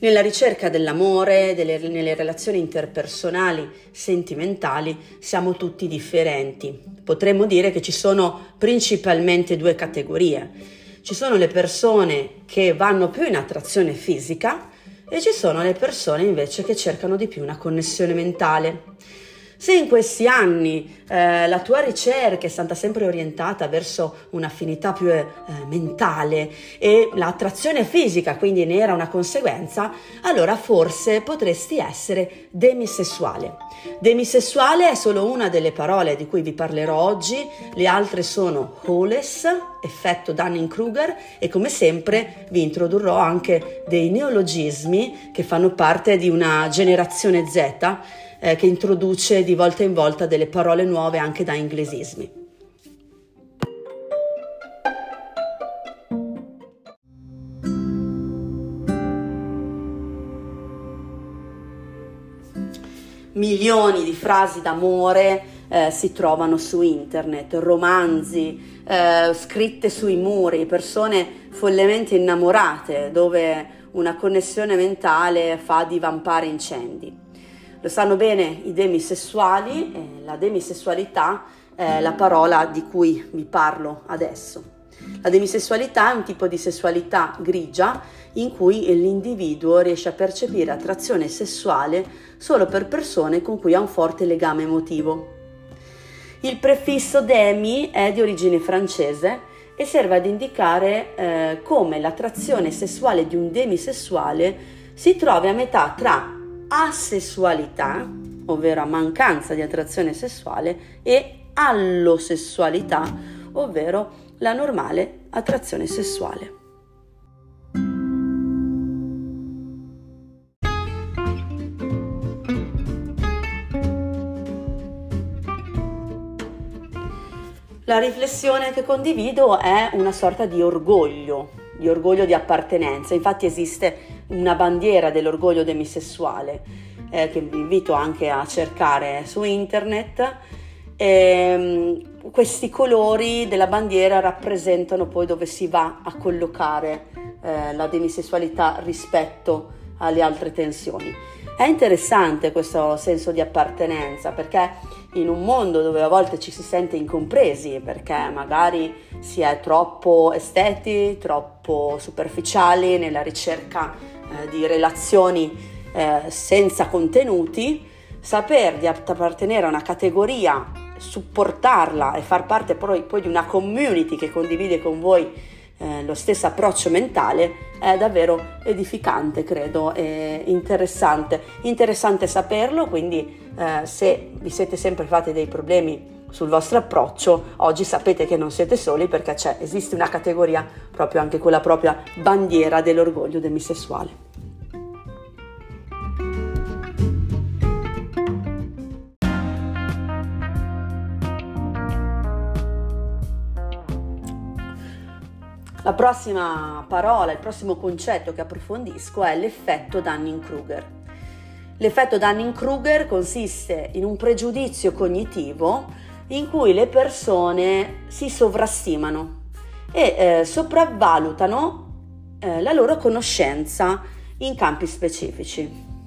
Nella ricerca dell'amore, delle, nelle relazioni interpersonali, sentimentali, siamo tutti differenti. Potremmo dire che ci sono principalmente due categorie. Ci sono le persone che vanno più in attrazione fisica e ci sono le persone invece che cercano di più una connessione mentale. Se in questi anni eh, la tua ricerca è stata sempre orientata verso un'affinità più eh, mentale e l'attrazione fisica quindi ne era una conseguenza, allora forse potresti essere demisessuale. Demisessuale è solo una delle parole di cui vi parlerò oggi, le altre sono holess, effetto Dunning-Kruger e come sempre vi introdurrò anche dei neologismi che fanno parte di una generazione Z eh, che introduce di volta in volta delle parole nuove anche da inglesismi. Milioni di frasi d'amore eh, si trovano su internet, romanzi eh, scritte sui muri, persone follemente innamorate dove una connessione mentale fa divampare incendi. Lo sanno bene i demisessuali, eh, la demisessualità è la parola di cui vi parlo adesso. La demisessualità è un tipo di sessualità grigia in cui l'individuo riesce a percepire attrazione sessuale solo per persone con cui ha un forte legame emotivo. Il prefisso demi è di origine francese e serve ad indicare eh, come l'attrazione sessuale di un demisessuale si trovi a metà tra asessualità, ovvero a mancanza di attrazione sessuale, e allosessualità, ovvero la normale attrazione sessuale. La riflessione che condivido è una sorta di orgoglio, di orgoglio di appartenenza. Infatti esiste una bandiera dell'orgoglio demisessuale eh, che vi invito anche a cercare su internet. E, ehm, questi colori della bandiera rappresentano poi dove si va a collocare eh, la demisessualità rispetto alle altre tensioni. È interessante questo senso di appartenenza perché in un mondo dove a volte ci si sente incompresi perché magari si è troppo esteti, troppo superficiali nella ricerca eh, di relazioni eh, senza contenuti, saper di appartenere a una categoria, supportarla e far parte poi, poi di una community che condivide con voi eh, lo stesso approccio mentale è davvero edificante, credo, e interessante. Interessante saperlo, quindi eh, se vi siete sempre fatti dei problemi sul vostro approccio, oggi sapete che non siete soli perché esiste una categoria, proprio anche quella propria bandiera dell'orgoglio demisessuale. La prossima parola, il prossimo concetto che approfondisco è l'effetto Dunning-Kruger. L'effetto Dunning-Kruger consiste in un pregiudizio cognitivo in cui le persone si sovrastimano e eh, sopravvalutano eh, la loro conoscenza in campi specifici.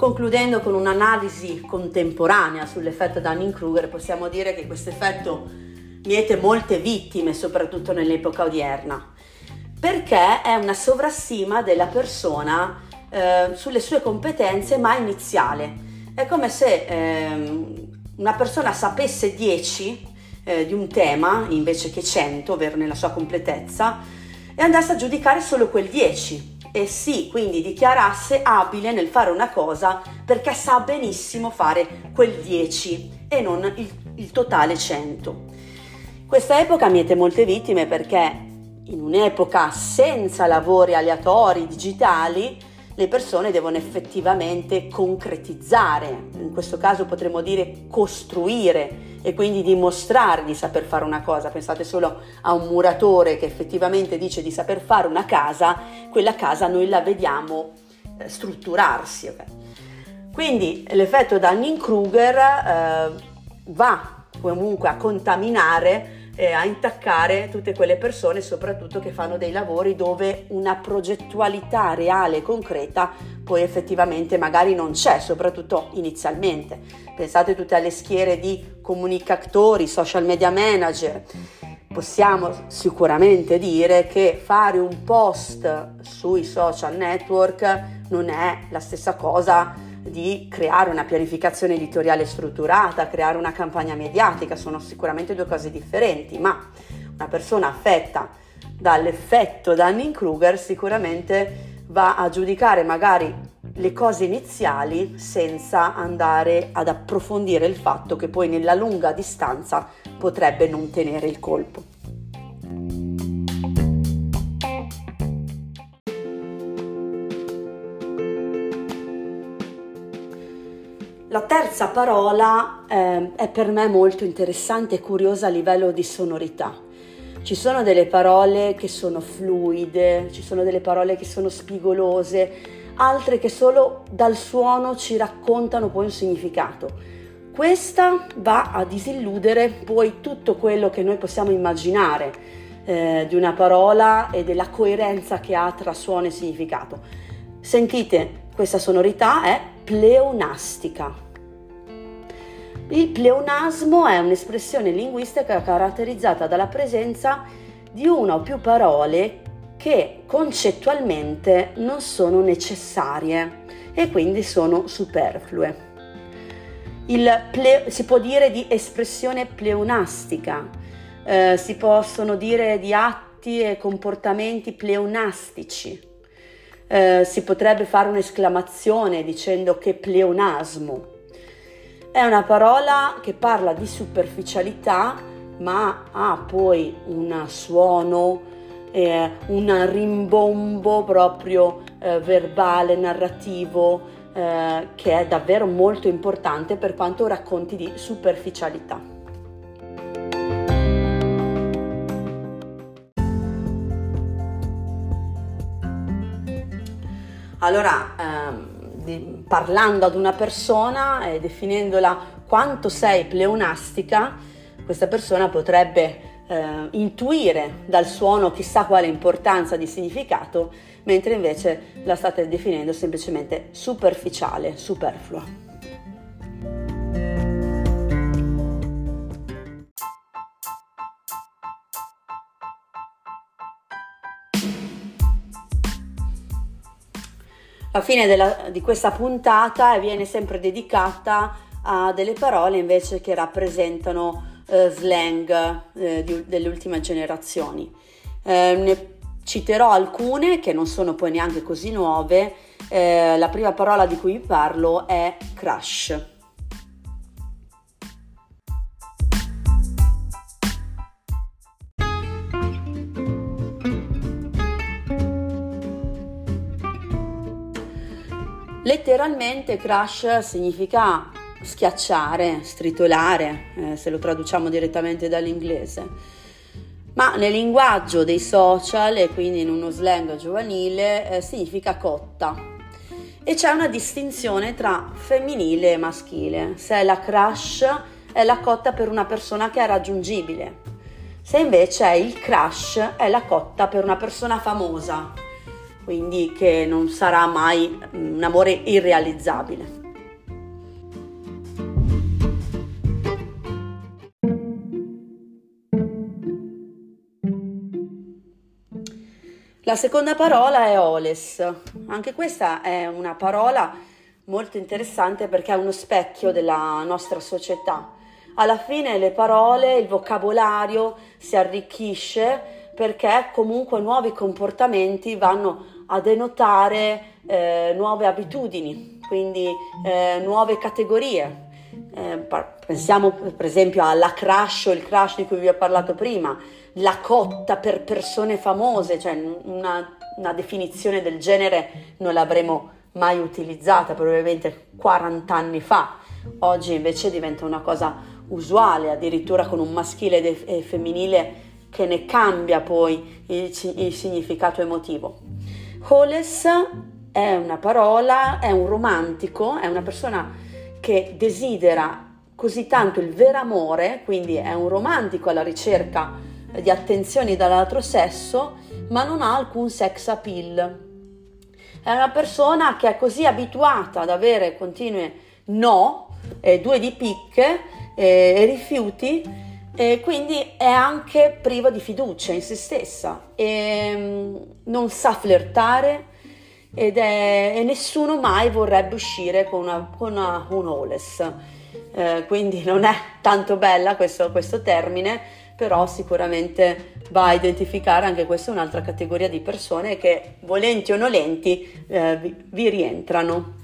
Concludendo con un'analisi contemporanea sull'effetto Dunning-Kruger, possiamo dire che questo effetto miete molte vittime, soprattutto nell'epoca odierna perché è una sovrastima della persona eh, sulle sue competenze ma iniziale. È come se eh, una persona sapesse 10 eh, di un tema invece che 100, ovvero nella sua completezza, e andasse a giudicare solo quel 10 e sì, quindi dichiarasse abile nel fare una cosa perché sa benissimo fare quel 10 e non il, il totale 100. Questa epoca miete molte vittime perché in un'epoca senza lavori aleatori digitali, le persone devono effettivamente concretizzare, in questo caso potremmo dire costruire e quindi dimostrare di saper fare una cosa. Pensate solo a un muratore che effettivamente dice di saper fare una casa, quella casa noi la vediamo eh, strutturarsi. Okay? Quindi l'effetto Dunning-Kruger eh, va comunque a contaminare eh, a intaccare tutte quelle persone, soprattutto che fanno dei lavori dove una progettualità reale e concreta poi effettivamente magari non c'è, soprattutto inizialmente. Pensate tutte alle schiere di comunicatori, social media manager. Possiamo sicuramente dire che fare un post sui social network non è la stessa cosa di creare una pianificazione editoriale strutturata, creare una campagna mediatica, sono sicuramente due cose differenti, ma una persona affetta dall'effetto Dunning-Kruger sicuramente va a giudicare magari le cose iniziali senza andare ad approfondire il fatto che poi nella lunga distanza potrebbe non tenere il colpo. Terza parola eh, è per me molto interessante e curiosa a livello di sonorità. Ci sono delle parole che sono fluide, ci sono delle parole che sono spigolose, altre che solo dal suono ci raccontano poi un significato. Questa va a disilludere poi tutto quello che noi possiamo immaginare eh, di una parola e della coerenza che ha tra suono e significato. Sentite, questa sonorità è pleonastica. Il pleonasmo è un'espressione linguistica caratterizzata dalla presenza di una o più parole che concettualmente non sono necessarie e quindi sono superflue. Ple- si può dire di espressione pleonastica, eh, si possono dire di atti e comportamenti pleonastici, eh, si potrebbe fare un'esclamazione dicendo che pleonasmo. È una parola che parla di superficialità, ma ha poi un suono, eh, un rimbombo proprio eh, verbale, narrativo, eh, che è davvero molto importante per quanto racconti di superficialità. Allora, ehm, di, parlando ad una persona e definendola quanto sei pleonastica, questa persona potrebbe eh, intuire dal suono chissà quale importanza di significato, mentre invece la state definendo semplicemente superficiale, superflua. La fine della, di questa puntata viene sempre dedicata a delle parole invece che rappresentano eh, slang eh, di, delle ultime generazioni. Eh, ne citerò alcune che non sono poi neanche così nuove. Eh, la prima parola di cui vi parlo è crush. Letteralmente crash significa schiacciare, stritolare, eh, se lo traduciamo direttamente dall'inglese. Ma nel linguaggio dei social e quindi in uno slang giovanile eh, significa cotta. E c'è una distinzione tra femminile e maschile. Se è la crush è la cotta per una persona che è raggiungibile. Se invece è il crush è la cotta per una persona famosa, quindi che non sarà mai un amore irrealizzabile. La seconda parola è oles. Anche questa è una parola molto interessante perché è uno specchio della nostra società. Alla fine le parole, il vocabolario si arricchisce perché comunque nuovi comportamenti vanno a denotare eh, nuove abitudini, quindi eh, nuove categorie. Eh, pensiamo per esempio alla crash o il crash di cui vi ho parlato prima, la cotta per persone famose, cioè una, una definizione del genere non l'avremmo mai utilizzata probabilmente 40 anni fa, oggi invece diventa una cosa usuale, addirittura con un maschile e femminile che ne cambia poi il, il significato emotivo. Holes è una parola, è un romantico, è una persona che desidera così tanto il vero amore, quindi è un romantico alla ricerca di attenzioni dall'altro sesso, ma non ha alcun sex appeal. È una persona che è così abituata ad avere continue no, eh, due di picche eh, e rifiuti, e quindi è anche priva di fiducia in se stessa e mm, non sa flirtare ed è, e nessuno mai vorrebbe uscire con, una, con una, un holes eh, quindi non è tanto bella questo, questo termine, però sicuramente va a identificare anche questa un'altra categoria di persone che, volenti o nolenti, eh, vi, vi rientrano.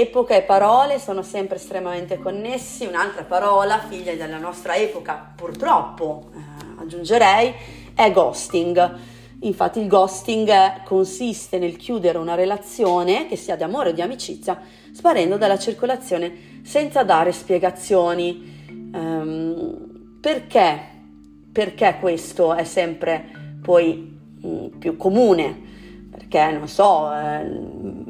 Epoca e parole sono sempre estremamente connessi. Un'altra parola, figlia della nostra epoca, purtroppo, eh, aggiungerei, è ghosting. Infatti il ghosting consiste nel chiudere una relazione, che sia di amore o di amicizia, sparendo dalla circolazione senza dare spiegazioni. Um, perché? Perché questo è sempre poi mh, mm, più comune? Perché, non so, eh,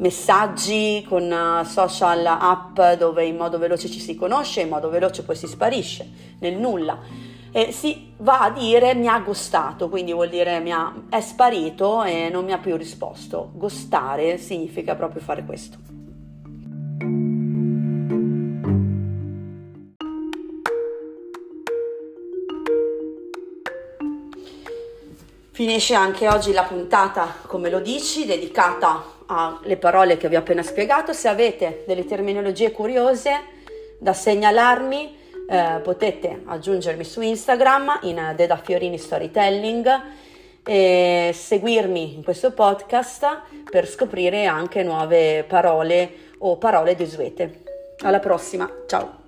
messaggi con uh, social app dove in modo veloce ci si conosce, in modo veloce poi si sparisce, nel nulla eh, si va a dire mi ha gostato, quindi vuol dire mi ha, è sparito e non mi ha più risposto. Gostare significa proprio fare questo. Finisce anche oggi la puntata, come lo dici, dedicata alle parole che vi ho appena spiegato. Se avete delle terminologie curiose da segnalarmi, eh, potete aggiungermi su Instagram in Deda Fiorini Storytelling e seguirmi in questo podcast per scoprire anche nuove parole o parole desuete. Alla prossima, ciao!